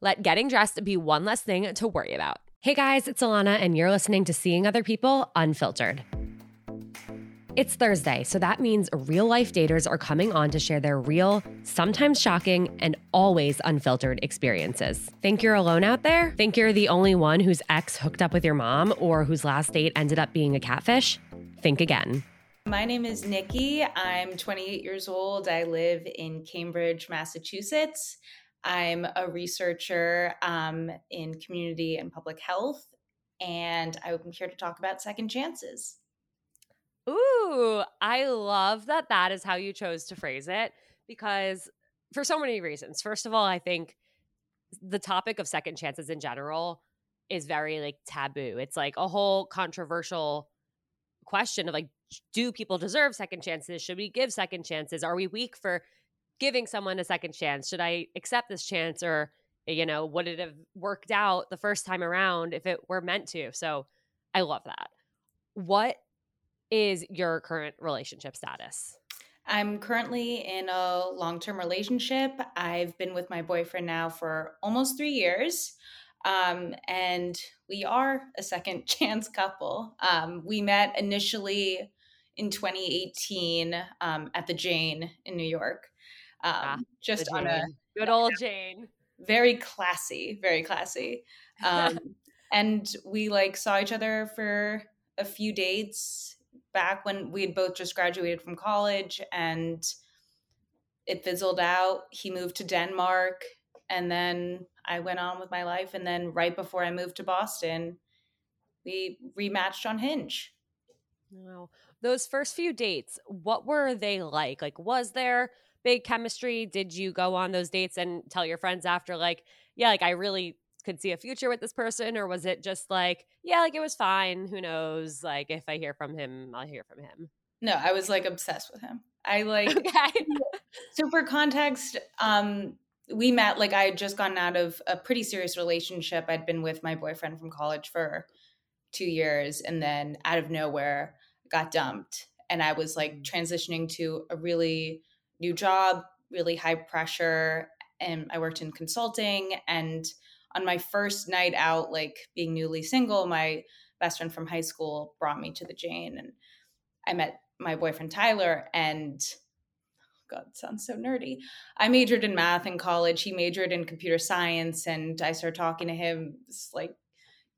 Let getting dressed be one less thing to worry about. Hey guys, it's Alana, and you're listening to Seeing Other People Unfiltered. It's Thursday, so that means real life daters are coming on to share their real, sometimes shocking, and always unfiltered experiences. Think you're alone out there? Think you're the only one whose ex hooked up with your mom or whose last date ended up being a catfish? Think again. My name is Nikki. I'm 28 years old. I live in Cambridge, Massachusetts. I'm a researcher um, in community and public health, and I'm here to talk about second chances. Ooh, I love that that is how you chose to phrase it because for so many reasons. First of all, I think the topic of second chances in general is very like taboo. It's like a whole controversial question of like do people deserve second chances? Should we give second chances? Are we weak for giving someone a second chance? Should I accept this chance or, you know, would it have worked out the first time around if it were meant to? So I love that. What is your current relationship status? I'm currently in a long term relationship. I've been with my boyfriend now for almost three years. Um, and we are a second chance couple. Um, we met initially in 2018 um, at the Jane in New York um, ah, just on a good old Jane. Very classy, very classy. Um, and we like saw each other for a few dates back when we had both just graduated from college and it fizzled out. He moved to Denmark and then I went on with my life. And then right before I moved to Boston, we rematched on Hinge. Wow. Those first few dates, what were they like? Like, was there big chemistry? Did you go on those dates and tell your friends after, like, yeah, like I really could see a future with this person? Or was it just like, yeah, like it was fine. Who knows? Like, if I hear from him, I'll hear from him. No, I was like obsessed with him. I like okay. super context. Um, we met like I had just gotten out of a pretty serious relationship. I'd been with my boyfriend from college for two years, and then out of nowhere, got dumped. And I was like transitioning to a really new job, really high pressure. And I worked in consulting. And on my first night out, like being newly single, my best friend from high school brought me to the Jane and I met my boyfriend Tyler and oh God, sounds so nerdy. I majored in math in college. He majored in computer science, and I started talking to him, this like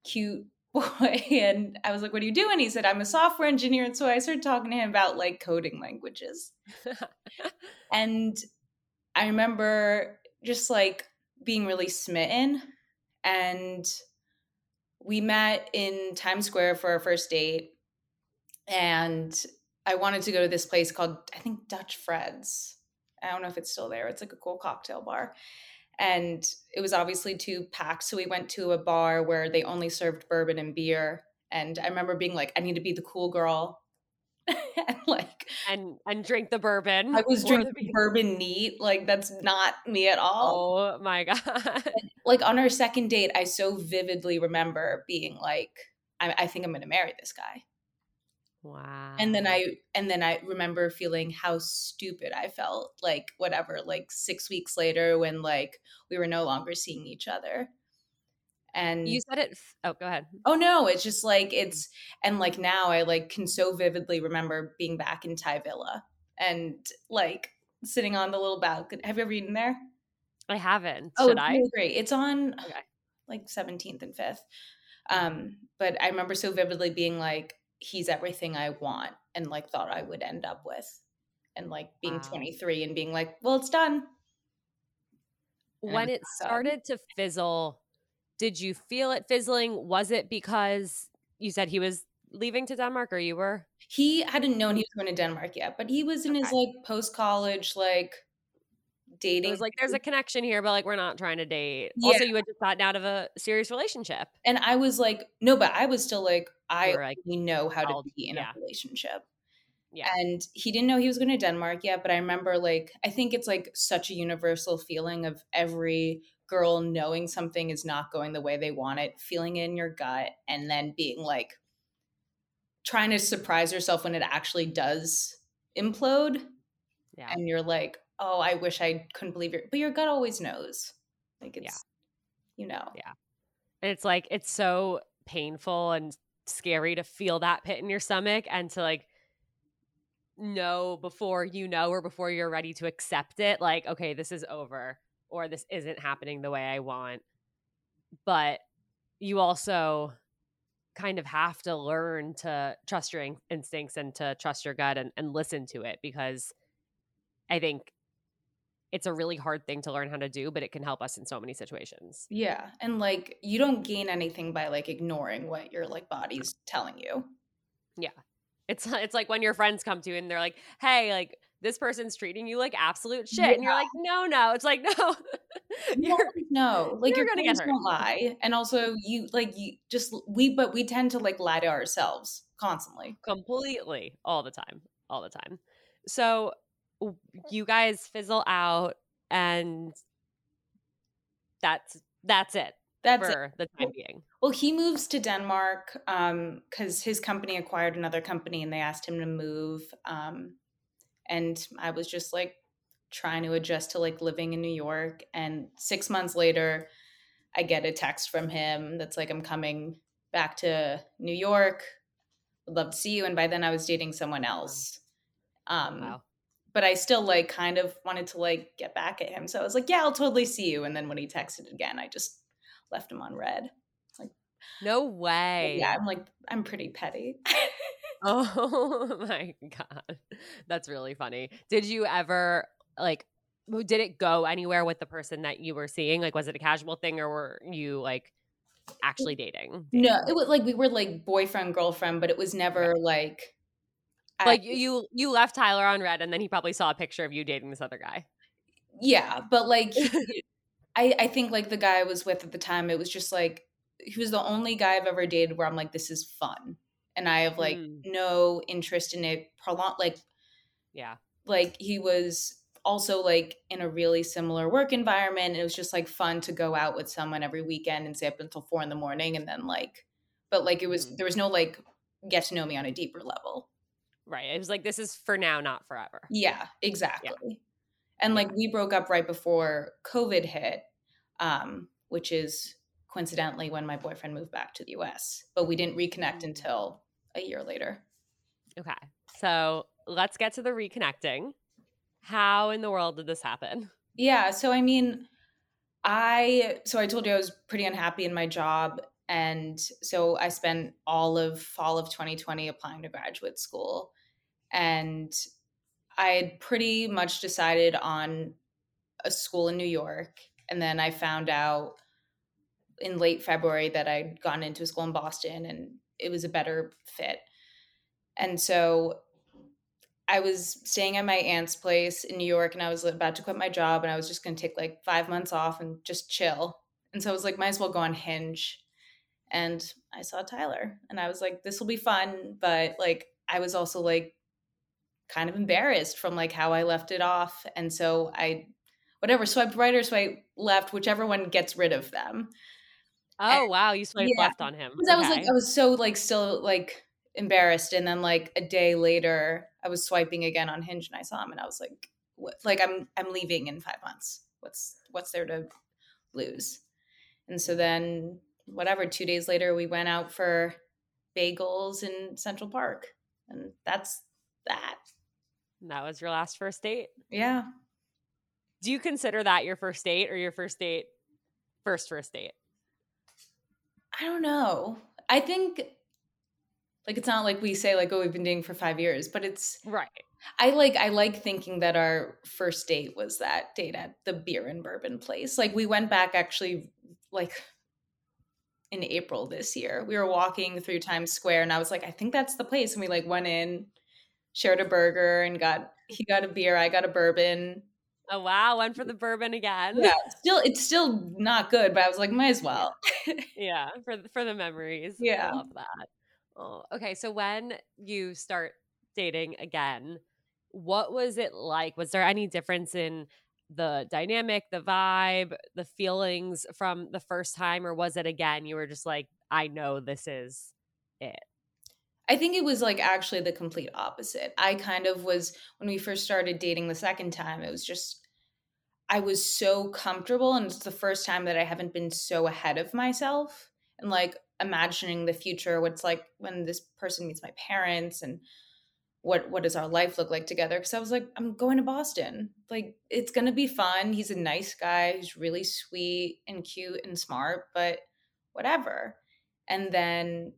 cute boy. And I was like, What are you doing? He said, I'm a software engineer. And so I started talking to him about like coding languages. and I remember just like being really smitten. And we met in Times Square for our first date. And I wanted to go to this place called, I think, Dutch Fred's. I don't know if it's still there. It's like a cool cocktail bar. And it was obviously too packed. So we went to a bar where they only served bourbon and beer. And I remember being like, I need to be the cool girl. and like and and drink the bourbon. I was drinking bourbon neat. Like that's not me at all. Oh my god. And, like on our second date, I so vividly remember being like, I, I think I'm gonna marry this guy. Wow. And then I and then I remember feeling how stupid I felt like whatever like 6 weeks later when like we were no longer seeing each other. And you said it Oh, go ahead. Oh no, it's just like it's and like now I like can so vividly remember being back in Thai Villa and like sitting on the little balcony. Have you ever eaten there? I haven't. Oh, Should it's I? really great. It's on Okay. like 17th and 5th. Um, but I remember so vividly being like, he's everything I want and like thought I would end up with. And like being Wow. 23 and being like, well, it's done. when it done. started to fizzle, did you feel it fizzling? Was it because you said he was leaving to Denmark or you were? He hadn't known he was going to Denmark yet, but he was in his like post college, like It dating. was like there's a connection here, but like we're not trying to date. Yeah. Also, you had just gotten out of a serious relationship. and I was like, no, but I was still like, I only know how to be in yeah. a relationship. Yeah. And he didn't know he was going to Denmark yet, but I remember like I think it's like such a universal feeling of every girl knowing something is not going the way they want it, feeling it in your gut, and then being like trying to surprise yourself when it actually does implode. Yeah. And you're like, oh, I wish I couldn't believe it. But your gut always knows. Like it's, yeah. you know. Yeah. And it's like it's so painful and scary to feel that pit in your stomach and to like know before you know or before you're ready to accept it like okay this is over or this isn't happening the way I want. But you also kind of have to learn to trust your in- instincts and to trust your gut and, and listen to it because I think it's a really hard thing to learn how to do but it can help us in so many situations Yeah. And like you don't gain anything by like ignoring what your like body's telling you. Yeah. It's it's like when your friends come to you and they're like, "Hey, like this person's treating you like absolute shit." And you're like, "No, no." It's like, "No." You're- always. Like you're your gonna get hurt. lie. And also you like you just we but we tend to like lie to ourselves constantly. completely all the time, all the time. So you guys fizzle out and that's that's it That's it. for the time being. Well, he moves to Denmark um cuz his company acquired another company and they asked him to move um and I was just like trying to adjust to like living in New York and 6 months later I get a text from him that's like I'm coming back to New York. Would love to see you and by then I was dating someone else. Um Wow. But I still like kind of wanted to like get back at him. So I was like, yeah, I'll totally see you. And then when he texted again, I just left him on read. Like, no way. Yeah, I'm like, I'm pretty petty. Oh my god. That's really funny. Did you ever like did it go anywhere with the person that you were seeing? Like was it a casual thing or were you like actually dating? no, it was like we were like boyfriend, girlfriend, but it was never like Like you- you left Tyler on read and then he probably saw a picture of you dating this other guy. yeah, but like I, I think like the guy I was with at the time, it was just like he was the only guy I've ever dated where I'm like, this is fun. And I have like Mm. no interest in it prolong like Yeah. like he was also like in a really similar work environment and it was just like fun to go out with someone every weekend and stay up until four in the morning and then like but like it was Mhm. there was no like get to know me on a deeper level Right. It was like this is for now, not forever. yeah exactly and like we broke up right before covid hit um which is coincidentally when my boyfriend moved back to the US. But we didn't reconnect Mm. until a year later. Okay. So let's get to the reconnecting. How in the world did this happen? Yeah, so I mean, I so I told you I was pretty unhappy in my job and so I spent all of fall of 2020 applying to graduate school and I had pretty much decided on a school in New York and then I found out in late February that I'd gone into a school in Boston and it was a better fit. And so I was staying at my aunt's place in New York and I was about to quit my job and I was just going to take like 5 months off and just chill. And so I was like might as well go on Hinge. And I saw Tyler and I was like this will be fun, but like I was also like kind of embarrassed from like how I left it off and so I whatever swiped right or swipe left whichever one gets rid of them. Oh, wow. You swiped Yeah. left on him. Because I was like, I was so like still like embarrassed, and then like a day later, I was swiping again on Hinge, and I saw him, and I was like, what? like I'm I'm leaving in five months. What's what's there to lose? And so then whatever, two days later, we went out for bagels in Central Park, and that's that. that was your last first date. Yeah. Do you consider that your first date or your first date, first first date? I don't know. I think like it's not like we say like oh we've been dating for 5 years, but it's Right. I like I like thinking that our first date was that date at the beer and bourbon place. Like we went back actually like in April this year. We were walking through Times Square and I was like I think that's the place and we like went in shared a burger and got he got a beer, I got a bourbon. Oh, wow. Went for the bourbon again. Yeah, still it's still not good, but I was like might as well. yeah for the, for the memories Yeah. i love that oh okay so when you start dating again what was it like was there any difference in the dynamic the vibe the feelings from the first time or was it again you were just like i know this is it I think it was like actually the complete opposite. I kind of was when we first started dating the second time, it was just I was so comfortable and it's the first time that I haven't been so ahead of myself and like imagining the future what's like when this person meets my parents and what what does our life look like together because I was like I'm going to Boston. Like it's going to be fun. He's a nice guy, he's really sweet and cute and smart, but whatever. And then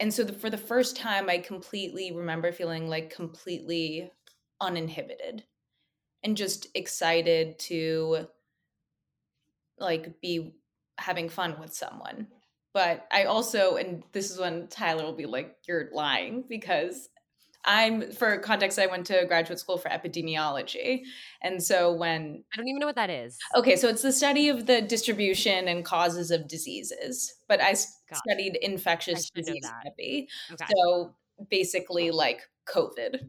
and so the, for the first time i completely remember feeling like completely uninhibited and just excited to like be having fun with someone but i also and this is when tyler will be like you're lying because i'm for context i went to graduate school for epidemiology and so when i don't even know what that is Okay, so it's the study of the distribution and causes of diseases, but I Got it. studied infectious know disease epi. okay So basically, like COVID.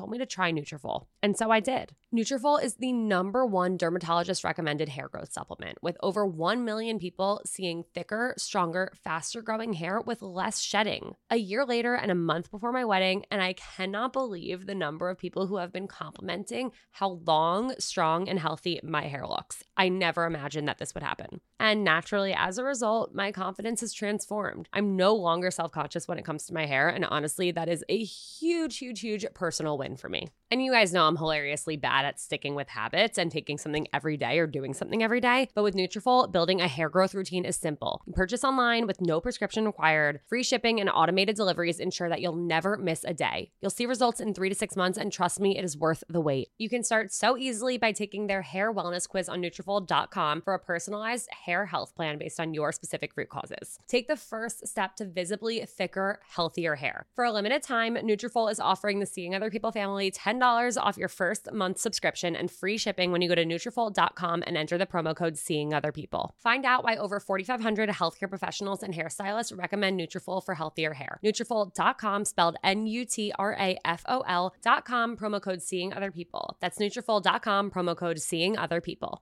me to try Nutrafol, and so I did. Nutrafol is the number one dermatologist recommended hair growth supplement, with over 1 million people seeing thicker, stronger, faster growing hair with less shedding. A year later and a month before my wedding, and I cannot believe the number of people who have been complimenting how long, strong, and healthy my hair looks. I never imagined that this would happen. And naturally, as a result, my confidence has transformed. I'm no longer self conscious when it comes to my hair. And honestly, that is a huge, huge, huge personal win for me. And you guys know I'm hilariously bad at sticking with habits and taking something every day or doing something every day. But with Nutrafol, building a hair growth routine is simple. You purchase online with no prescription required. Free shipping and automated deliveries ensure that you'll never miss a day. You'll see results in three to six months, and trust me, it is worth the wait. You can start so easily by taking their hair wellness quiz on Nutrafol.com for a personalized hair health plan based on your specific root causes. Take the first step to visibly thicker, healthier hair. For a limited time, Nutrafol is offering the Seeing Other People family $10 off your first month subscription and free shipping when you go to Nutrafol.com and enter the promo code Seeing Other People. Find out why over 4,500 healthcare professionals and hairstylists recommend Nutrafol for healthier hair. Nutrafol.com, spelled N-U-T-R-A-F-O-L dot com, promo code Seeing Other People. That's Nutrafol.com, promo code Seeing Other People.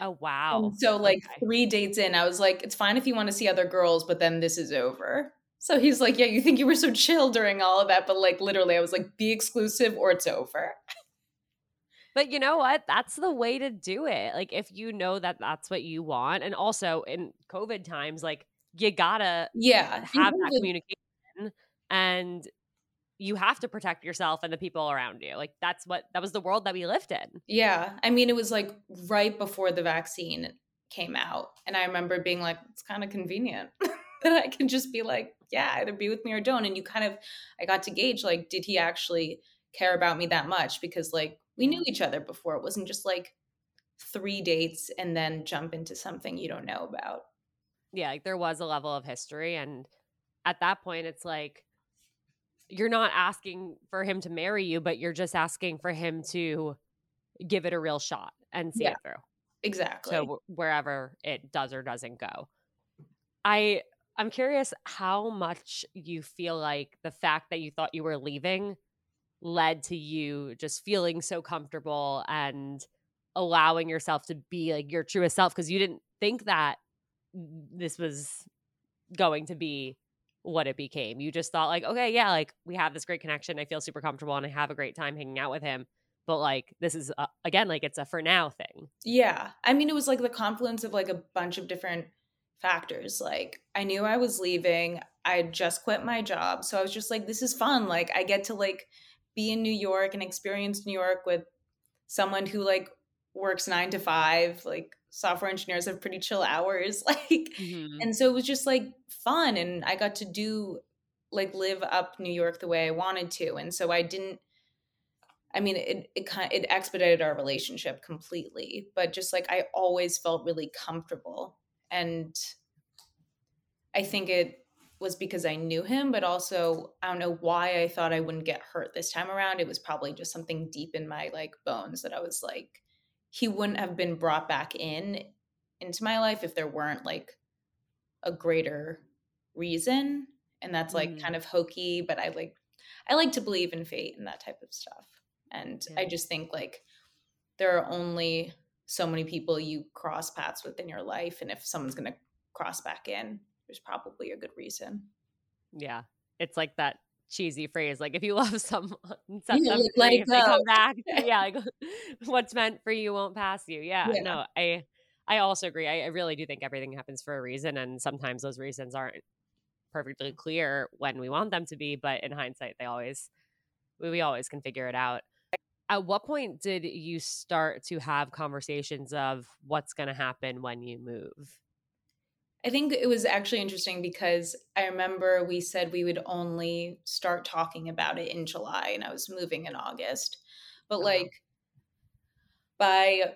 Oh wow. And so like okay. three dates in, I was like, it's fine if you want to see other girls, but then this is over. So he's like, Yeah, you think you were so chill during all of that, but like literally I was like, be exclusive or it's over. But you know what? That's the way to do it. Like if you know that that's what you want and also in COVID times like you got to yeah, have that communication and you have to protect yourself and the people around you. Like that's what that was the world that we lived in. Yeah. I mean, it was like right before the vaccine came out. And I remember being like, it's kind of convenient that I can just be like, yeah, either be with me or don't. And you kind of, I got to gauge like, did he actually care about me that much? Because like we knew mm-hmm. each other before. It wasn't just like three dates and then jump into something you don't know about. Yeah. Like there was a level of history. And at that point, it's like, you're not asking for him to marry you, but you're just asking for him to give it a real shot and see yeah, it through. Exactly. So wherever it does or doesn't go. I I'm curious how much you feel like the fact that you thought you were leaving led to you just feeling so comfortable and allowing yourself to be like your truest self because you didn't think that mm, this was going to be what it became. You just thought like, okay, yeah, like we have this great connection. I feel super comfortable and I have a great time hanging out with him. But like this is a, again like it's a for now thing. Yeah. I mean it was like the confluence of like a bunch of different factors. Like I knew I was leaving. I just quit my job. So I was just like this is fun. Like I get to like be in New York and experience New York with someone who like works 9 to 5 like software engineers have pretty chill hours like mm-hmm. and so it was just like fun and i got to do like live up new york the way i wanted to and so i didn't i mean it it kind of, it expedited our relationship completely but just like i always felt really comfortable and i think it was because i knew him but also i don't know why i thought i wouldn't get hurt this time around it was probably just something deep in my like bones that i was like he wouldn't have been brought back in into my life if there weren't like a greater reason and that's like mm. kind of hokey but i like i like to believe in fate and that type of stuff and yeah. i just think like there are only so many people you cross paths with in your life and if someone's going to cross back in there's probably a good reason yeah it's like that cheesy phrase. Like if you love someone, set them free. If they come back, yeah, like what's meant for you won't pass you. Yeah, yeah. no, I I also agree. I, I, really do think everything happens for a reason, and sometimes those reasons aren't perfectly clear when we want them to be, but in hindsight, they always we, we always can figure it out. At what point did you start to have conversations of what's going to happen when you move? I think it was actually interesting because I remember we said we would only start talking about it in July and I was moving in August. But uh-huh. like by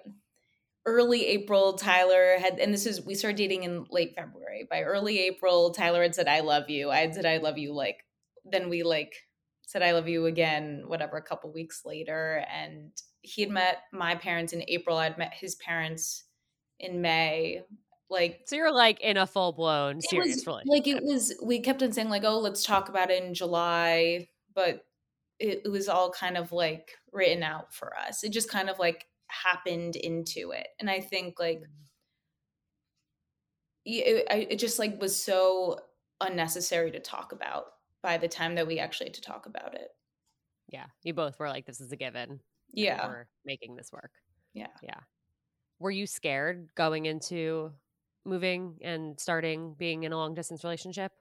early April, Tyler had, and this is, we started dating in late February. By early April, Tyler had said, I love you. I had said, I love you. Like, then we like said, I love you again, whatever, a couple weeks later. And he had met my parents in April. I'd met his parents in May. Like, so you're like in a full blown serious was. Like, it was, we kept on saying, like, oh, let's talk about it in July. But it, it was all kind of like written out for us. It just kind of like happened into it. And I think like, mm. it, it just like was so unnecessary to talk about by the time that we actually had to talk about it. Yeah. You both were like, this is a given. Yeah. We're making this work. Yeah. Yeah. Were you scared going into moving and starting being in a long distance relationship?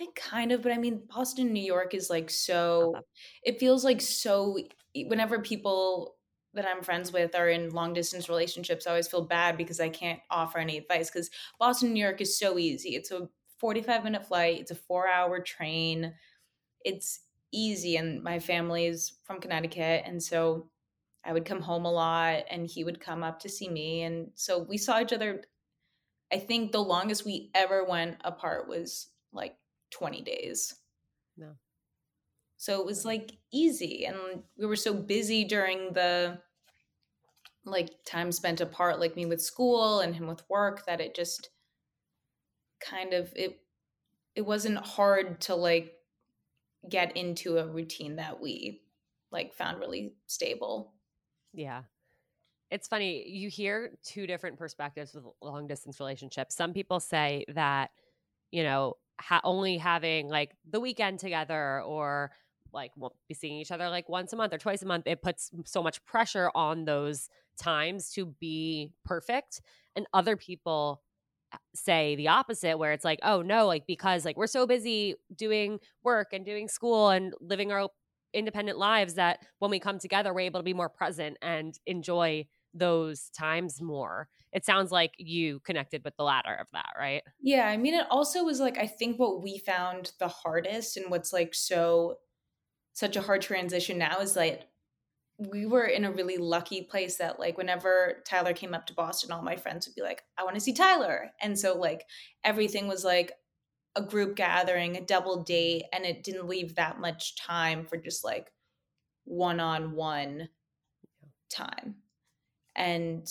Like kind of, but I mean, Boston, New York is like so, it feels like so, whenever people that I'm friends with are in long distance relationships, I always feel bad because I can't offer any advice because Boston, New York is so easy. It's a 45 minute flight, it's a four hour train. It's easy. And my family is from Connecticut. And so I would come home a lot and he would come up to see me. And so we saw each other. I think the longest we ever went apart was like 20 days. No. So it was like easy. And we were so busy during the like time spent apart, like me with school and him with work, that it just kind of it it wasn't hard to like get into a routine that we like found really stable. Yeah. It's funny, you hear two different perspectives with long distance relationships. Some people say that, you know, ha- only having like the weekend together or like won't be seeing each other like once a month or twice a month, it puts so much pressure on those times to be perfect. And other people uh, say the opposite where it's like oh no like because like we're so busy doing work and doing school and living our independent lives that when we come together we're able to be more present and enjoy those times more it sounds like you connected with the latter of that right yeah i mean it also was like i think what we found the hardest and what's like so such a hard transition now is like we were in a really lucky place that like whenever Tyler came up to Boston, all my friends would be like, I want to see Tyler. And so like everything was like a group gathering, a double date, and it didn't leave that much time for just like one on one time. And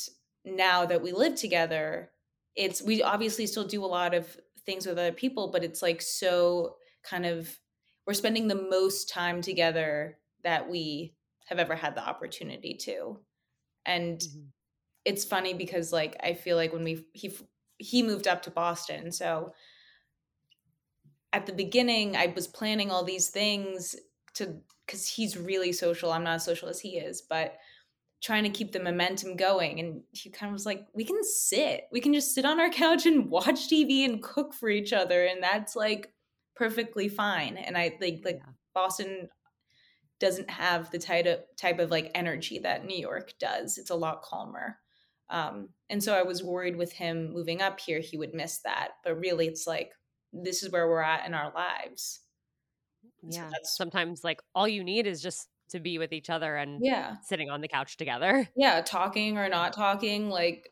now that we live together, it's we obviously still do a lot of things with other people, but it's like so kind of we're spending the most time together that we have ever had the opportunity to. And mm-hmm. it's funny because like I feel like when we he he moved up to Boston, so at the beginning I was planning all these things to cuz he's really social. I'm not as social as he is, but trying to keep the momentum going and he kind of was like we can sit we can just sit on our couch and watch tv and cook for each other and that's like perfectly fine and i think like yeah. boston doesn't have the type of type of like energy that New York does. It's a lot calmer. Um, and so I was worried with him moving up here, he would miss that. But really, it's like this is where we're at in our lives. Yeah. So Sometimes, like, all you need is just to be with each other and yeah, sitting on the couch together. Yeah, talking or not talking, like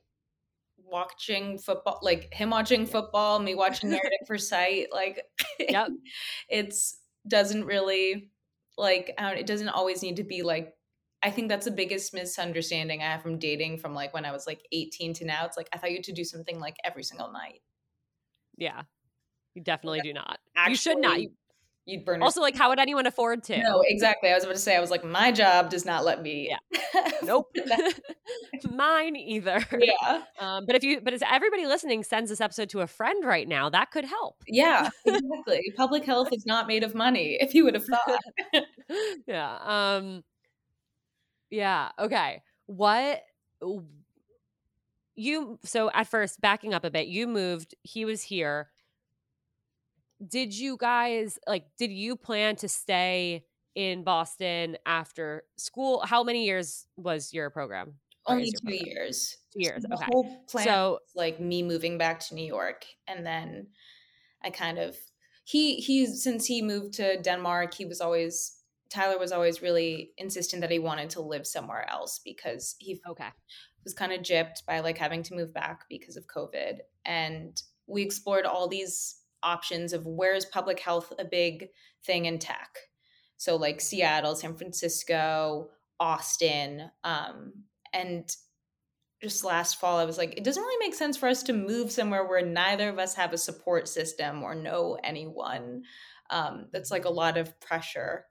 watching football, like him watching football, me watching Married at First Sight. Like, yep. it's doesn't really like it doesn't always need to be like I think that's the biggest misunderstanding I have from dating from like when I was like 18 to now. It's like I thought you had to do something like every single night. Yeah. You definitely do not. Actually, you should not. You, you'd burn. Also, like, how would anyone afford to? No, exactly. I was about to say, I was like, my job does not let me. Yeah. nope. Mine either. Yeah. Um, but if you, but as everybody listening sends this episode to a friend right now, that could help. Yeah, exactly. Public health is not made of money. If you would have thought. yeah. Um. Yeah. Okay. What? You so at first backing up a bit, you moved. He was here did you guys like did you plan to stay in Boston after school? How many years was your program? Only two program? years. Two years. So okay. The whole plan so like me moving back to New York, and then I kind of he he since he moved to Denmark, he was always Tyler was always really insistent that he wanted to live somewhere else because he okay was kind of gypped by like having to move back because of COVID, and we explored all these options of where is public health a big thing in tech so like Seattle, San Francisco, Austin, um, and just last fall, I was like, it doesn't really make sense for us to move somewhere where neither of us have a support system or know anyone. Um, that's like a lot of pressure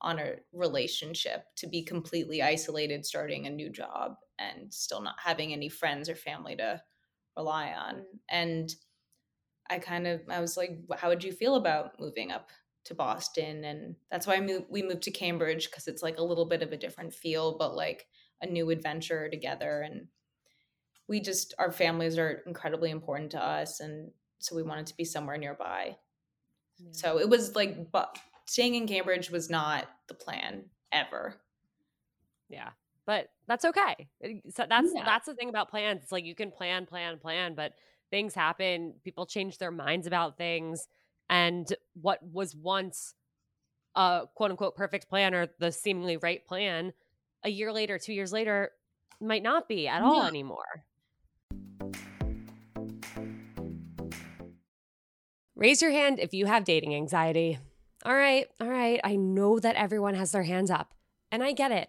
on a relationship to be completely isolated starting a new job and still not having any friends or family to rely on. And I kind of I was like, how would you feel about moving up to Boston, and that's why moved, we moved to Cambridge because it's like a little bit of a different feel, but like a new adventure together. And we just our families are incredibly important to us, and so we wanted to be somewhere nearby. Yeah. So it was like, but staying in Cambridge was not the plan ever. Yeah, but that's okay. So that's yeah. that's the thing about plans. It's like you can plan, plan, plan, but things happen. People change their minds about things and what was once a quote unquote perfect plan or the seemingly right plan a year later two years later might not be at all anymore. Raise your hand if you have dating anxiety. All right all right i know that everyone has their hands up and i get it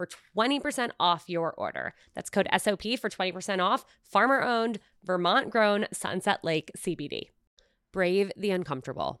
for 20% off your order. That's code SOP for 20% off. Farmer owned, Vermont grown Sunset Lake CBD. Brave the uncomfortable.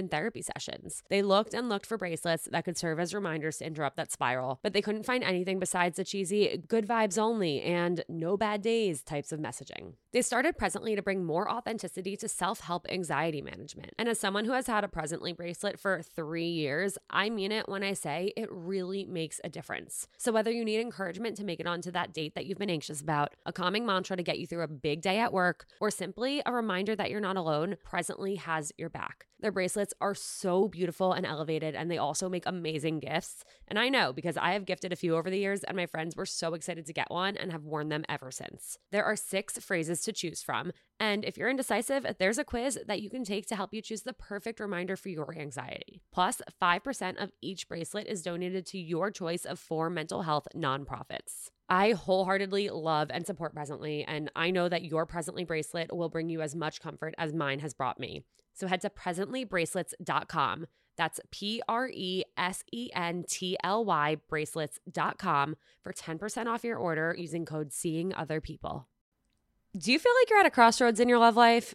in therapy sessions. They looked and looked for bracelets that could serve as reminders to interrupt that spiral, but they couldn't find anything besides the cheesy good vibes only and no bad days types of messaging. They started Presently to bring more authenticity to self help anxiety management. And as someone who has had a Presently bracelet for three years, I mean it when I say it really makes a difference. So, whether you need encouragement to make it onto that date that you've been anxious about, a calming mantra to get you through a big day at work, or simply a reminder that you're not alone, Presently has your back. Their bracelets are so beautiful and elevated, and they also make amazing gifts. And I know because I have gifted a few over the years, and my friends were so excited to get one and have worn them ever since. There are six phrases to choose from, and if you're indecisive, there's a quiz that you can take to help you choose the perfect reminder for your anxiety. Plus, 5% of each bracelet is donated to your choice of four mental health nonprofits. I wholeheartedly love and support Presently, and I know that your Presently bracelet will bring you as much comfort as mine has brought me. So head to presentlybracelets.com. That's P R E S E N T L Y bracelets.com for 10% off your order using code Seeing Other People. Do you feel like you're at a crossroads in your love life?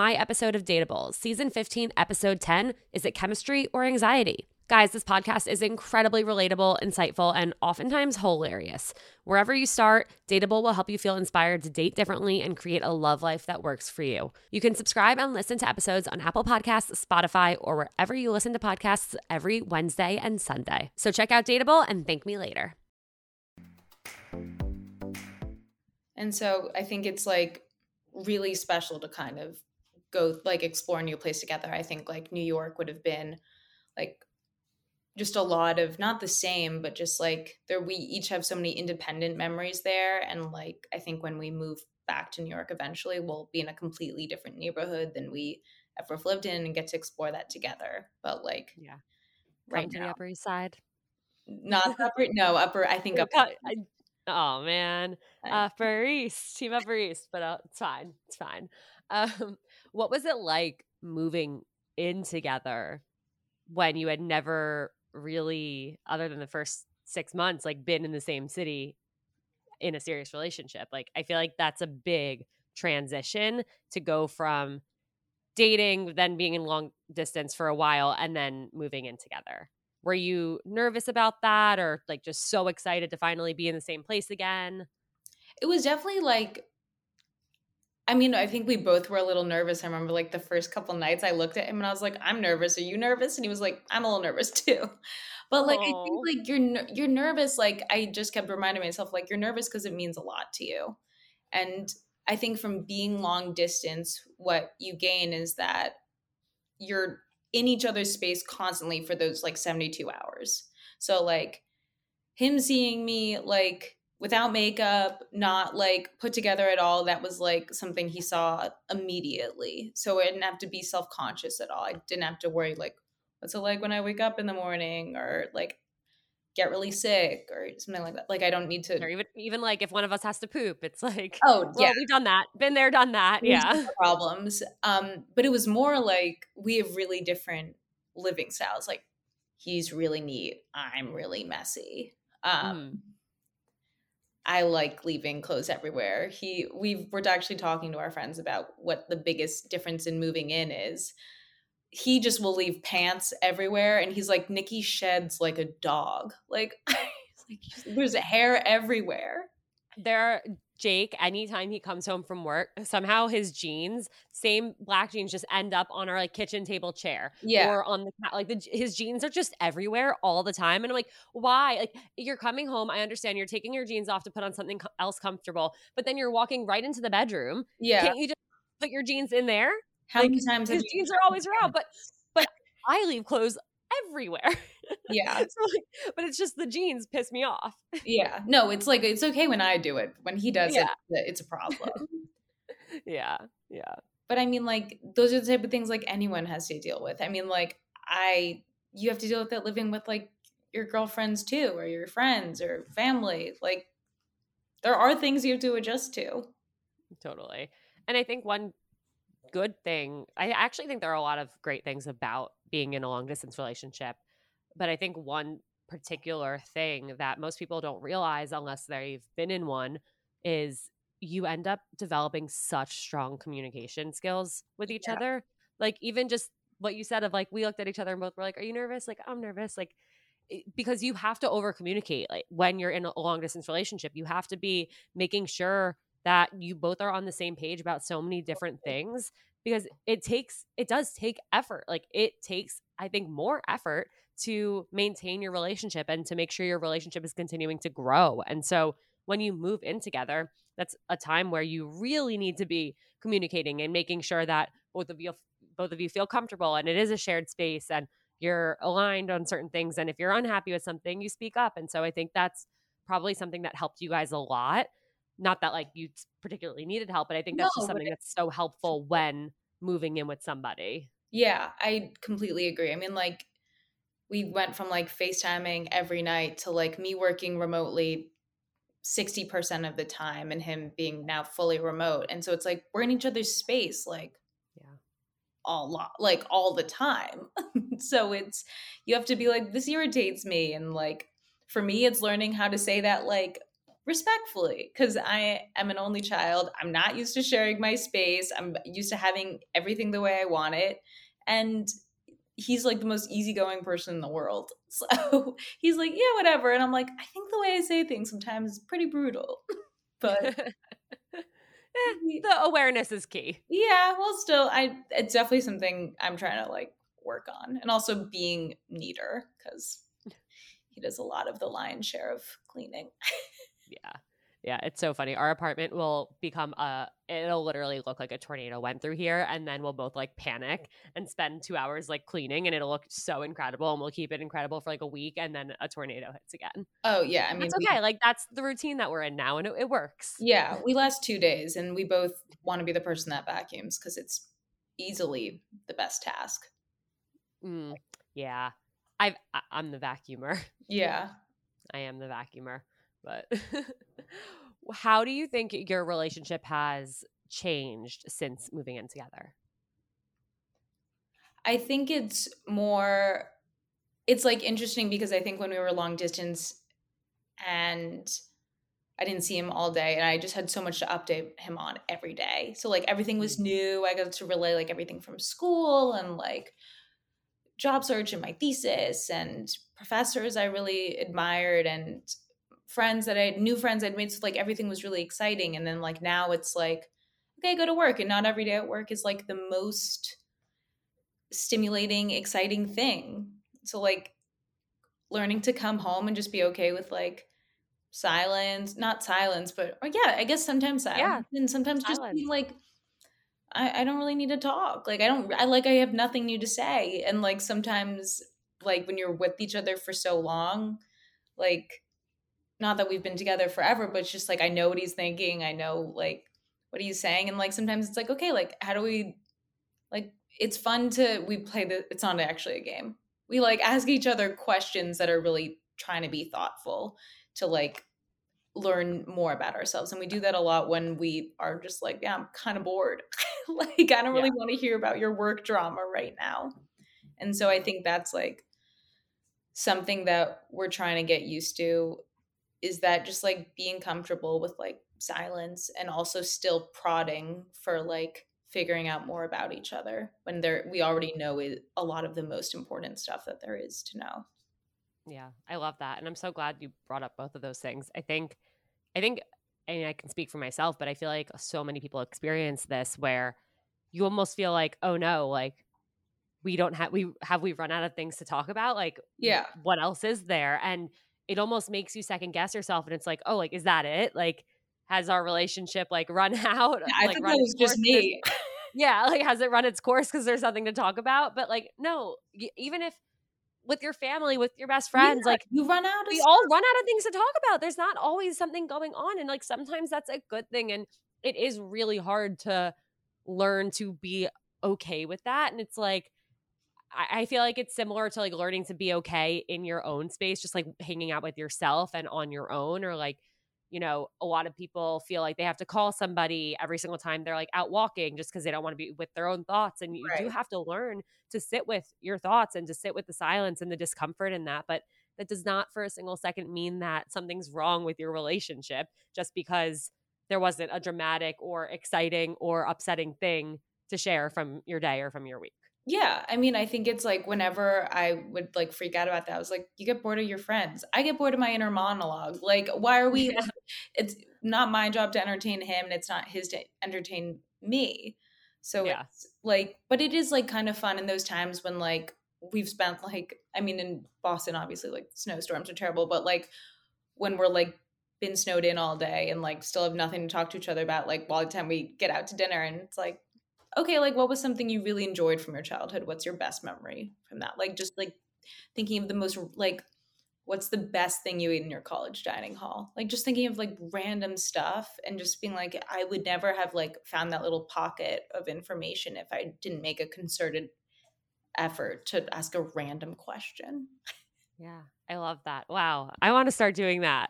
my episode of Dateable, season 15, episode 10 Is it chemistry or anxiety? Guys, this podcast is incredibly relatable, insightful, and oftentimes hilarious. Wherever you start, Dateable will help you feel inspired to date differently and create a love life that works for you. You can subscribe and listen to episodes on Apple Podcasts, Spotify, or wherever you listen to podcasts every Wednesday and Sunday. So check out Dateable and thank me later. And so I think it's like really special to kind of go like explore a new place together. I think like New York would have been like just a lot of not the same but just like there we each have so many independent memories there and like i think when we move back to new york eventually we'll be in a completely different neighborhood than we ever lived in and get to explore that together. But like yeah. Right to now, the upper east side? Not upper no upper i think upper I, oh man. Upper east team upper east but uh, it's fine it's fine. Um what was it like moving in together when you had never really other than the first six months like been in the same city in a serious relationship? Like i feel like that's a big transition to go from dating then being in long distance for a while and then moving in together. Were you nervous about that or like just so excited to finally be in the same place again? It was definitely like I mean, I think we both were a little nervous. I remember like the first couple nights I looked at him and I was like, "I'm nervous. Are you nervous?" And he was like, "I'm a little nervous too." But like Aww. I think like you're you're nervous like I just kept reminding myself like you're nervous because it means a lot to you. And I think from being long distance what you gain is that you're in each other's space constantly for those like 72 hours. So like him seeing me like without makeup, not like put together at all. That was like something he saw immediately. So I didn't have to be self conscious at all. I didn't have to worry, like, what's it like when I wake up in the morning or like get really sick or something like that. Like I don't need to or even even like if one of us has to poop, it's like oh well, yeah, we've done that, been there, done that. yeah, problems. Um, but it was more like we have really different living styles. Like he's really neat, I'm really messy. Um, mm. I like leaving clothes everywhere. He we were actually talking to our friends about what the biggest difference in moving in is. He just will leave pants everywhere and he's like Nikki sheds like a dog. Like, like there's hair everywhere. There Jake, anytime he comes home from work, somehow his jeans, same black jeans, just end up on our like kitchen table chair. Yeah. Or on the like the, his jeans are just everywhere all the time. And I'm like, why? Like you're coming home. I understand you're taking your jeans off to put on something else comfortable, but then you're walking right into the bedroom. Yeah. Can't you just put your jeans in there? How like, many times his jeans are always around? But but I leave clothes everywhere. Yeah. so like, but it's just the jeans piss me off. yeah. No, it's like it's okay when I do it. When he does yeah. it, it's a problem. yeah. Yeah. But I mean, like, those are the type of things like anyone has to deal with. I mean, like, I you have to deal with it living with like your girlfriends too, or your friends or family. Like there are things you have to adjust to. Totally. And I think one good thing, I actually think there are a lot of great things about being in a long distance relationship. But I think one particular thing that most people don't realize unless they've been in one is you end up developing such strong communication skills with each yeah. other. Like even just what you said of like we looked at each other and both were like, "Are you nervous?" Like I'm nervous. Like because you have to over communicate. Like when you're in a long distance relationship, you have to be making sure that you both are on the same page about so many different things because it takes it does take effort like it takes i think more effort to maintain your relationship and to make sure your relationship is continuing to grow and so when you move in together, that's a time where you really need to be communicating and making sure that both of you both of you feel comfortable and it is a shared space and you're aligned on certain things and if you're unhappy with something you speak up and so i think that's probably something that helped you guys a lot not that like you particularly needed help but i think that's no, just something that's so helpful when moving in with somebody. Yeah i completely agree i mean like we went from like facetiming every night to like me working remotely 60% of the time and him being now fully remote and so it's like we're in each other's space like yeah. a lot like all the time. So it's you have to be like this irritates me and like for me it's learning how to say that like respectfully because i am an only child i'm not used to sharing my space i'm used to having everything the way i want it and he's like the most easygoing person in the world so he's like yeah whatever and i'm like i think the way i say things sometimes is pretty brutal but eh, the awareness is key. Yeah, well, still, I it's definitely something I'm trying to like work on, and also being neater because he does a lot of the lion's share of cleaning. Yeah, yeah, it's so funny. Our apartment will become a it'll literally look like a tornado went through here and then we'll both like panic and spend 2 hours like cleaning and it'll look so incredible and we'll keep it incredible for like a week and then a tornado hits again. Oh yeah, I mean It's okay. We, like that's the routine that we're in now and it, it works. Yeah, we last 2 days and we both want to be the person that vacuums cuz it's easily the best task. Mm, yeah. I've I'm the vacuumer. Yeah. I am the vacuumer. But how do you think your relationship has changed since moving in together? I think it's more it's like interesting because I think when we were long distance and I didn't see him all day and I just had so much to update him on every day. So like everything was mm. new. I got to relay like everything from school and like job search and my thesis and professors I really admired and friends that I new friends I'd made. So like everything was really exciting. And then like now it's like, okay, I go to work. And not every day at work is like the most stimulating, exciting thing. So like learning to come home and just be okay with like silence, not silence, but or yeah, I guess sometimes silence. Yeah. And sometimes silence. just being like, I, I don't really need to talk. Like I don't I like I have nothing new to say. And like sometimes like when you're with each other for so long, like not that we've been together forever, but it's just like I know what he's thinking. I know like what he's saying. And like sometimes it's like, okay, like how do we like it's fun to we play the it's not actually a game. We like ask each other questions that are really trying to be thoughtful to like learn more about ourselves. And we do that a lot when we are just like, yeah, I'm kind of bored. like I don't really yeah. want to hear about your work drama right now. And so I think that's like something that we're trying to get used to is that just like being comfortable with like silence and also still prodding for like figuring out more about each other when there we already know a lot of the most important stuff that there is to know. Yeah, I love that. And I'm so glad you brought up both of those things. I think I think mean I can speak for myself, but I feel like so many people experience this where you almost feel like, "Oh no, like we don't have we have we run out of things to talk about? Like yeah, what else is there?" And it almost makes you second guess yourself and it's like oh like is that it? Like has our relationship like run out yeah, i like, think that was just me. yeah like has it run its course because there's nothing to talk about? But like no even if with your family with your best friends yeah, like you run out we stuff. all run out of things to talk about. There's not always something going on and like sometimes that's a good thing and it is really hard to learn to be okay with that and it's like I, feel like it's similar to like learning to be okay in your own space, just like hanging out with yourself and on your own, or like, you know, a lot of people feel like they have to call somebody every single time they're like out walking just because they don't want to be with their own thoughts. And you right. do have to learn to sit with your thoughts and to sit with the silence and the discomfort in that. But that does not for a single second mean that something's wrong with your relationship just because there wasn't a dramatic or exciting or upsetting thing to share from your day or from your week. Yeah, I mean, I think it's like whenever I would like freak out about that, I was like, you get bored of your friends. I get bored of my inner monologue. Like, why are we? Yeah. It's not my job to entertain him, and it's not his to entertain me. So yeah. it's like, but it is like kind of fun in those times when like we've spent like, I mean, in Boston, obviously, like snowstorms are terrible, but like when we're like been snowed in all day and like still have nothing to talk to each other about like while the time we get out to dinner and it's like okay like what was something you really enjoyed from your childhood? What's your best memory from that? Like just like thinking of the most like what's the best thing you ate in your college dining hall? Like just thinking of like random stuff and just being like i would never have like found that little pocket of information if i didn't make a concerted effort to ask a random question. Yeah i love that. Wow i want to start doing that.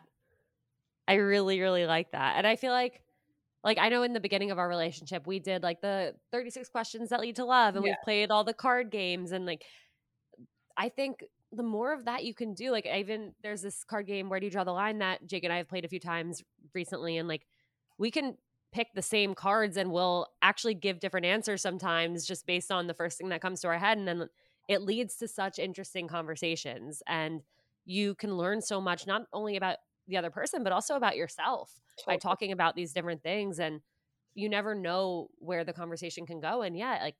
I really, really like that. And I feel like like I know in the beginning of our relationship we did like the 36 questions that lead to love and yeah. we played all the card games and like I think the more of that you can do like even there's this card game where do you draw the line that Jake and I have played a few times recently and like we can pick the same cards and we'll actually give different answers sometimes just based on the first thing that comes to our head and then it leads to such interesting conversations and you can learn so much not only about the other person, but also about yourself totally. by talking about these different things. And you never know where the conversation can go. And yeah, like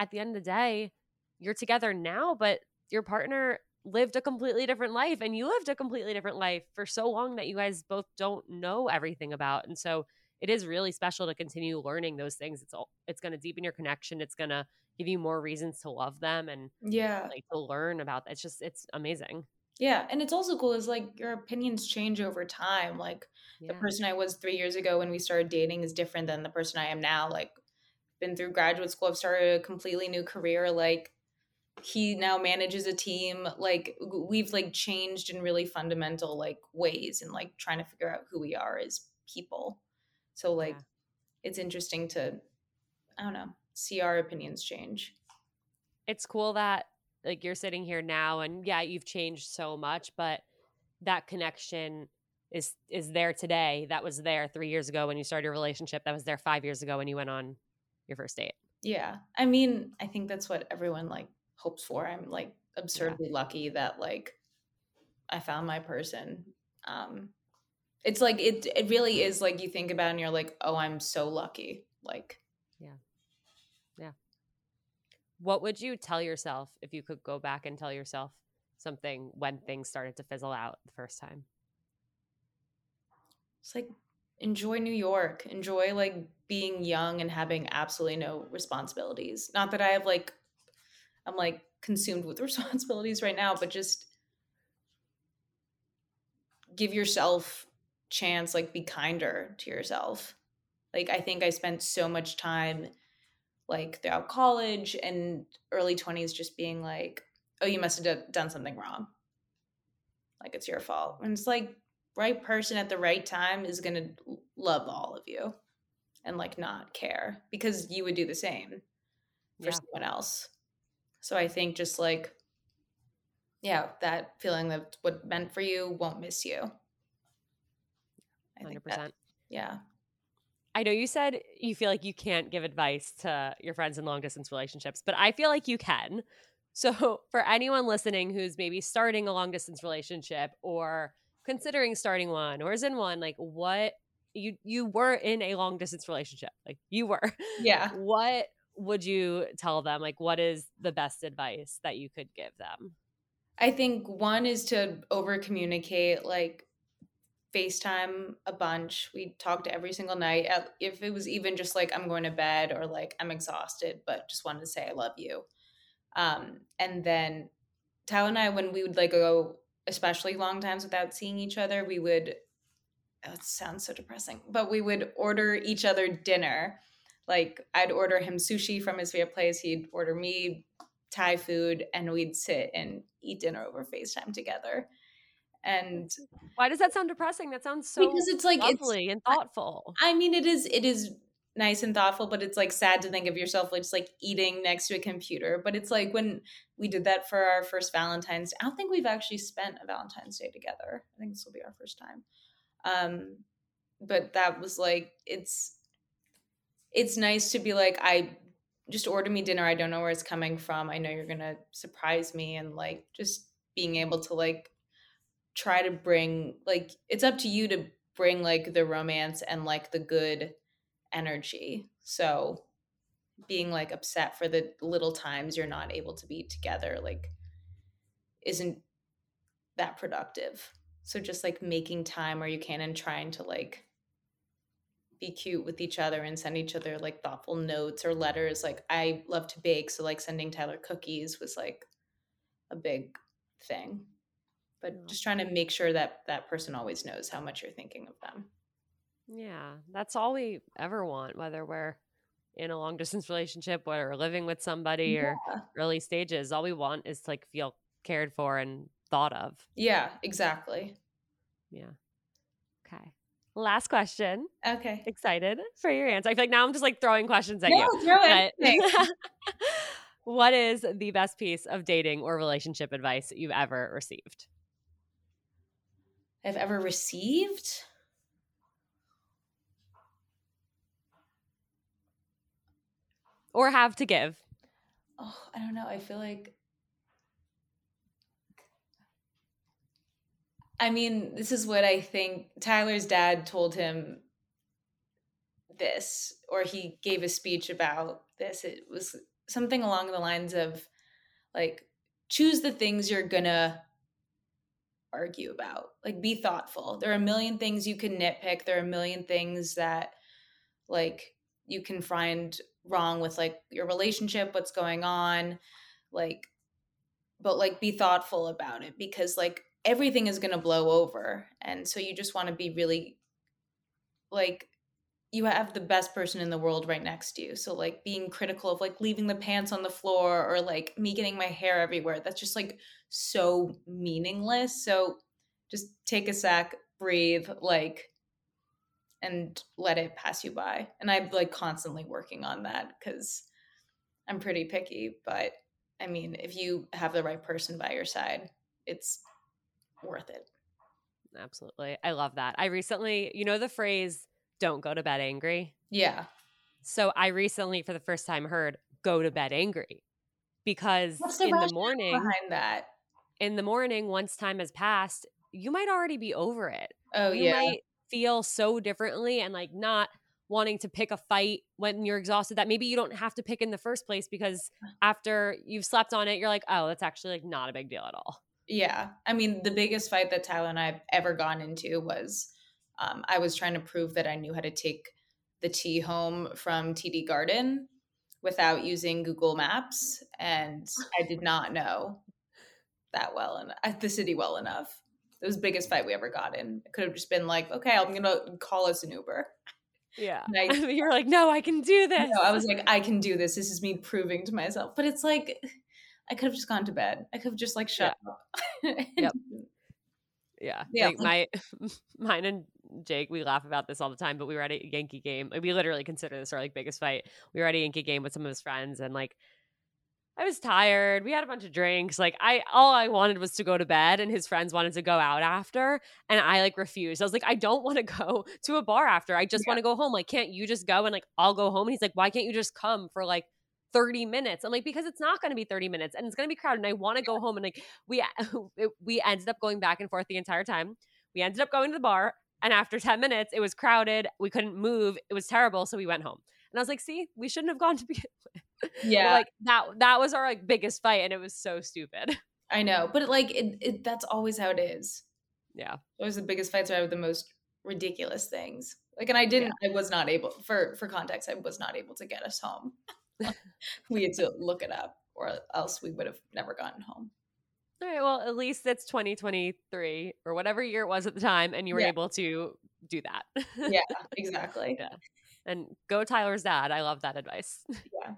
at the end of the day, you're together now, but your partner lived a completely different life and you lived a completely different life for so long that you guys both don't know everything about. And so it is really special to continue learning those things. It's all it's going to deepen your connection. It's going to give you more reasons to love them and yeah, like to learn about. It's just it's amazing. Yeah, and it's also cool is like your opinions change over time. Like yeah. the person I was 3 years ago when we started dating is different than the person I am now. Like been through graduate school, I've started a completely new career like he now manages a team like we've like changed in really fundamental like ways and like trying to figure out who we are as people. So like yeah. it's interesting to I don't know, see our opinions change. It's cool that like you're sitting here now and yeah you've changed so much but that connection is is there today. That was there three years ago when you started your relationship. That was there five years ago when you went on your first date. Yeah. I mean i think that's what everyone like hopes for. I'm like absurdly yeah. lucky that like i found my person. Um it's like it it really is like you think about it and you're like oh i'm so lucky. Like what would you tell yourself if you could go back and tell yourself something when things started to fizzle out the first time? It's like enjoy New York, enjoy like being young and having absolutely no responsibilities. Not that I have like I'm like consumed with responsibilities right now, but just give yourself chance like be kinder to yourself. Like I think I spent so much time like throughout college and early 20s just being like oh you must have done something wrong. Like it's your fault. And it's like right person at the right time is going to love all of you and like not care because you would do the same for yeah. someone else. So i think just like yeah that feeling that what meant for you won't miss you. I 100% that, yeah I know you said you feel like you can't give advice to your friends in long distance relationships, but I feel like you can. So, for anyone listening who's maybe starting a long distance relationship or considering starting one or is in one, like what you you were in a long distance relationship. Like you were. Yeah. What would you tell them? Like what is the best advice that you could give them? I think one is to over communicate like FaceTime a bunch. We talked every single night. If it was even just like I'm going to bed or like I'm exhausted, but just wanted to say I love you. Um, and then Tyler and I, when we would like go, especially long times without seeing each other, we would. Oh, sounds so depressing, but we would order each other dinner. Like I'd order him sushi from his favorite place. He'd order me Thai food, and we'd sit and eat dinner over FaceTime together and why does that sound depressing? That sounds so because it's like lovely it's, and thoughtful. I mean it is it is nice and thoughtful but it's like sad to think of yourself like just like eating next to a computer. But it's like when we did that for our first valentine's day, i don't think we've actually spent a valentine's day together. I think this will be our first time. Um but that was like it's it's nice to be like i just order me dinner. I don't know where it's coming from. I know you're gonna surprise me and like just being able to like try to bring like it's up to you to bring like the romance and like the good energy. So being like upset for the little times you're not able to be together like isn't that productive. So just like making time where you can and trying to like be cute with each other and send each other like thoughtful notes or letters. Like I love to bake, so like sending Tyler cookies was like a big thing. But oh, just trying to make sure that that person always knows how much you're thinking of them. Yeah, that's all we ever want, whether we're in a long distance relationship or living with somebody or early stages. All we want is to like feel cared for and thought of. Yeah, exactly. Yeah. Okay. Last question. Okay. Excited for your answer. I feel like now I'm just like throwing questions at No, you. throw anything. what is the best piece of dating or relationship advice you've ever received? I've ever received. Or have to give? Oh, I don't know. I feel like I mean, this is what I think Tyler's dad told him this or he gave a speech about this. It was something along the lines of like choose the things you're to argue about. Like be thoughtful. There are a million things you can nitpick. There are a million things that like you can find wrong with like your relationship, what's going on, like but like be thoughtful about it because like everything is going to blow over and so you just want to be really like you have the best person in the world right next to you so like being critical of like leaving the pants on the floor or like me getting my hair everywhere that's just like so meaningless so just take a sec breathe like and let it pass you by and i'm like constantly working on that because i'm pretty picky but i mean if you have the right person by your side it's worth it Absolutely. I love that. I recently, you know, the phrase, don't go to bed angry. yeah So I recently, for the first time, heard go to bed angry because the in the morning, behind that in the morning, once time has passed, you might already be over it. oh you yeah might feel so differently and like not wanting to pick a fight when you're exhausted that maybe you don't have to pick in the first place because after you've slept on it, you're like, oh, that's actually like not a big deal at all. Yeah. I mean, the biggest fight that Tyler and I have ever gone into was um, I was trying to prove that I knew how to take the T home from TD Garden without using Google Maps. And I did not know that well and the city well enough. It was the biggest fight we ever got in. It could have just been like, okay, I'm going to call us an Uber. Yeah. I- you're like, no, I can do this. No, I was like, I can do this. This is me proving to myself. But it's like, I could have just gone to bed. I could have just like shut up. Yep. Yeah. Yeah. Like my mine and Jake, we laugh about this all the time, but we were at a Yankee game. We literally consider this our like biggest fight. We were at a Yankee game with some of his friends and like I was tired. We had a bunch of drinks. Like I all I wanted was to go to bed and his friends wanted to go out after and I like refused. I was like I don't want to go to a bar after. I just Yeah. want to go home. Like can't you just go and like I'll go home and he's like why can't you just come for like 30 minutes. I'm like, because it's not going to be 30 minutes and it's going to be crowded. And I want to go home. And like, we, it, we ended up going back and forth the entire time. We ended up going to the bar. And after 10 minutes, it was crowded. We couldn't move. It was terrible. So we went home. And I was like, see, we shouldn't have gone to begin with. Yeah. like that, that was our like biggest fight. And it was so stupid. I know. But like, it, it, that's always how it is. Yeah. Are the biggest fights have the most ridiculous things. Like, and I didn't, I was not able, for, for context, I was not able to get us home. we had to look it up or else we would have never gotten home. All right. Well, at least it's 2023 or whatever year it was at the time. And you were Yeah. able to do that. Yeah, exactly. Yeah. and go Tyler's dad. I love that advice. Yeah.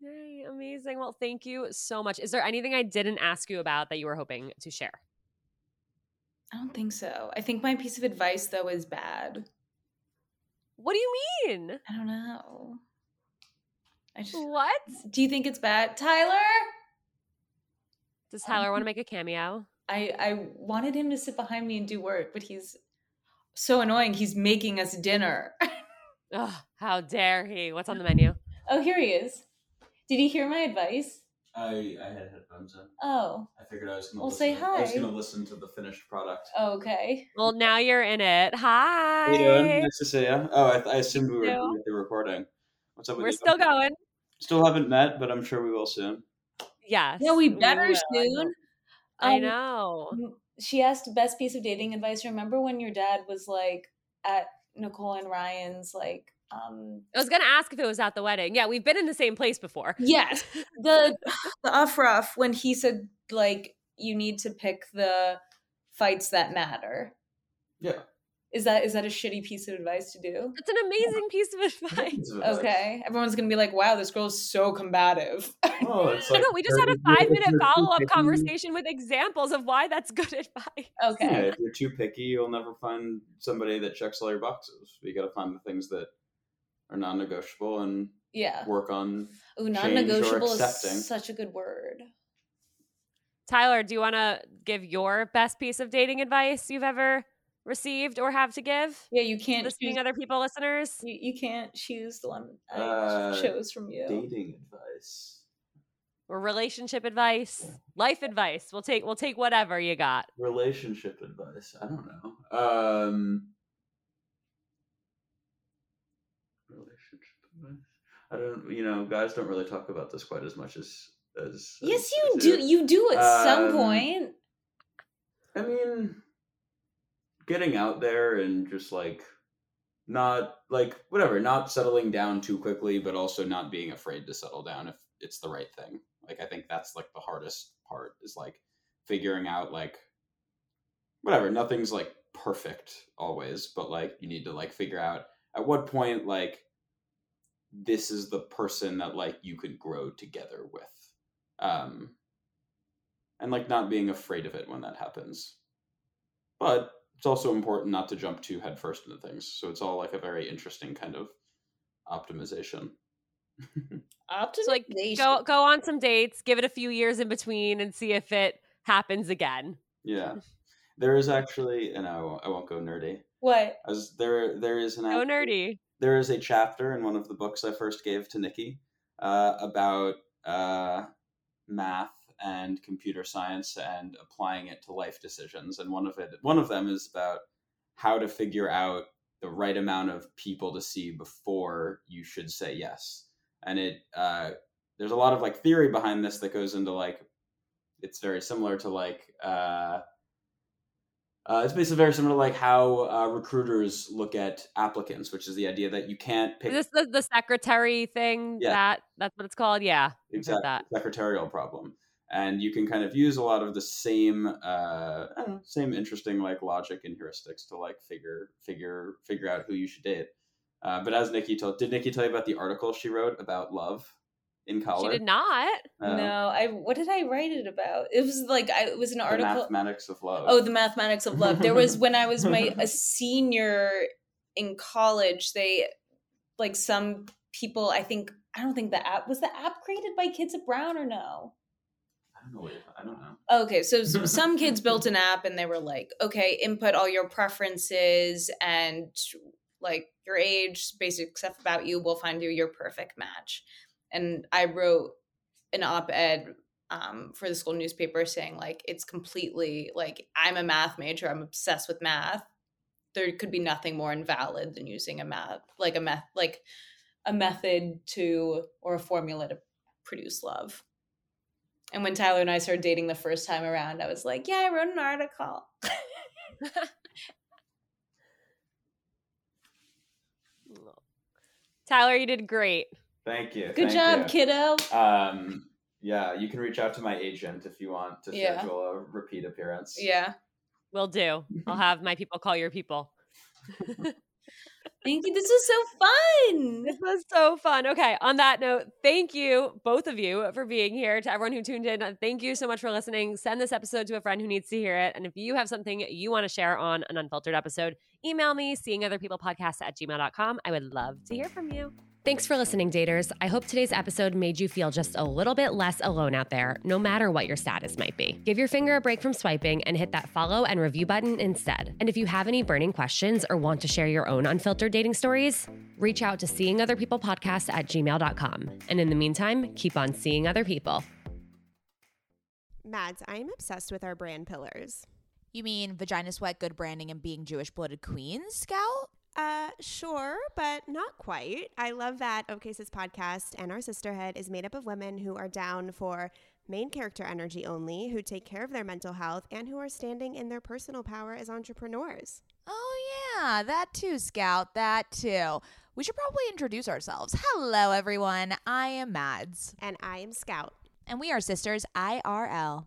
Yay, amazing. Well, thank you so much. Is there anything I didn't ask you about that you were hoping to share? I don't think so. I think my piece of advice though is bad. What do you mean? I don't know. I just What? Do you think it's bad? Tyler? Does um, Tyler want to make a cameo? I I wanted him to sit behind me and do work, but he's so annoying. He's making us dinner. Ugh, how dare he? What's on the menu? oh, here he is. Did he hear my advice? I I had headphones in. Oh, I figured I was gonna Well, listen. say I was gonna listen to the finished product. okay. Well, now you're in it. Hi. How you doing? Nice to see you. Oh, I, I assumed we were You. doing the recording. What's up with We're you? still going. Still haven't met, but I'm sure we will soon. Yes. Yeah, we better will. soon. I Um, know. she asked best piece of dating advice. Remember when your dad was like at Nicole and Ryan's like um I was gonna ask if it was at the wedding. Yeah, we've been in the same place before. yes the the uff rough when he said like you need to pick the fights that matter. Yeah. Is that is that a shitty piece of advice to do? It's an amazing piece of advice. Okay, everyone's gonna be like, "Wow, this girl's so combative." Oh, it's I like know, we just had a five minute follow up conversation with examples of why that's good advice. okay, Yeah, if you're too picky, you'll never find somebody that checks all your boxes. You got to find the things that are non-negotiable and yeah. work on. Ooh, non-negotiable is such a good word. Tyler, do you want to give your best piece of dating advice you've ever received or have to give? Yeah, you can't The choose. other people listeners? You, you can't choose the one I Uh, chose from you. Dating advice. Or relationship advice? Life advice. We'll take we'll take whatever you got. Relationship advice. I don't know. Um, relationship advice. I don't. You know, guys don't really talk about this quite as much as as. Yes, as- you as do. it. You do at some Um, point. I mean, getting out there and just like not like whatever, not settling down too quickly, but also not being afraid to settle down if it's the right thing. Like I think that's like the hardest part is like figuring out like whatever, nothing's like perfect always, but like you need to like figure out at what point like this is the person that like you could grow together with. Um and like not being afraid of it when that happens. But it's also important not to jump too headfirst into things. So it's all like a very interesting kind of optimization. So like go go on some dates, give it a few years in between and see if it happens again. yeah. There is actually, and I won't, I won't go nerdy. What? As there, there is an Go act- nerdy. there is a chapter in one of the books I first gave to Nikki uh, about uh, math and computer science and applying it to life decisions. And one of it, one of them is about how to figure out the right amount of people to see before you should say yes. And it uh, there's a lot of like theory behind this that goes into like it's very similar to like uh, uh, it's basically very similar to like how uh, recruiters look at applicants, which is the idea that you can't pick Is this the, the secretary thing? Yeah. That that's what it's called? Yeah. exactly that. secretarial problem, and you can kind of use a lot of the same uh, know, same interesting like logic and heuristics to like figure figure figure out who you should date. Uh, but as Nikki told, did Nikki tell you about the article she wrote about love in college? She did not. Uh, no, I. What did I write it about? It was like I. It was an article. the mathematics of love. Oh, the mathematics of love. There was when I was my a senior in college. They like some people. I think I don't think the app was the app created by Kids at Brown or no. I don't know. I don't know. Okay, so some kids built an app and they were like, okay, input all your preferences and like your age, basic stuff about you. We'll find you your perfect match. And I wrote an op ed um, for the school newspaper saying, like, it's completely like, I'm a math major, I'm obsessed with math. There could be nothing more invalid than using a math, like a meth, like a method to, or a formula to produce love. And when Tyler and I started dating the first time around, I was like, yeah, I wrote an article. Tyler, you did great. Thank you. Good thank job, you. kiddo. Um, yeah, you can reach out to my agent if you want to Yeah. schedule a repeat appearance. Yeah. Will do. I'll have my people call your people. Thank you. This was so fun. This was so fun. Okay, on that note, thank you, both of you, for being here. To everyone who tuned in, uh, thank you so much for listening. Send this episode to a friend who needs to hear it. And if you have something you want to share on an unfiltered episode, email me, seeingotherpeoplepodcast at gmail.com. I would love to hear from you. Thanks for listening, daters. I hope today's episode made you feel just a little bit less alone out there, no matter what your status might be. Give your finger a break from swiping and hit that follow and review button instead. And if you have any burning questions or want to share your own unfiltered dating stories, reach out to seeing other people seeingotherpeoplepodcast at gmail.com. And in the meantime, keep on seeing other people. Mads, I am obsessed with our brand pillars. You mean vagina sweat, good branding, and being Jewish blooded queens, Scout? Uh, sure, but not quite. I love that OK podcast and our sisterhood is made up of women who are down for main character energy only, who take care of their mental health and who are standing in their personal power as entrepreneurs. Oh, yeah, that too, Scout. That too. We should probably introduce ourselves. Hello, everyone. I am Mads, And I am Scout. and we are sisters IRL.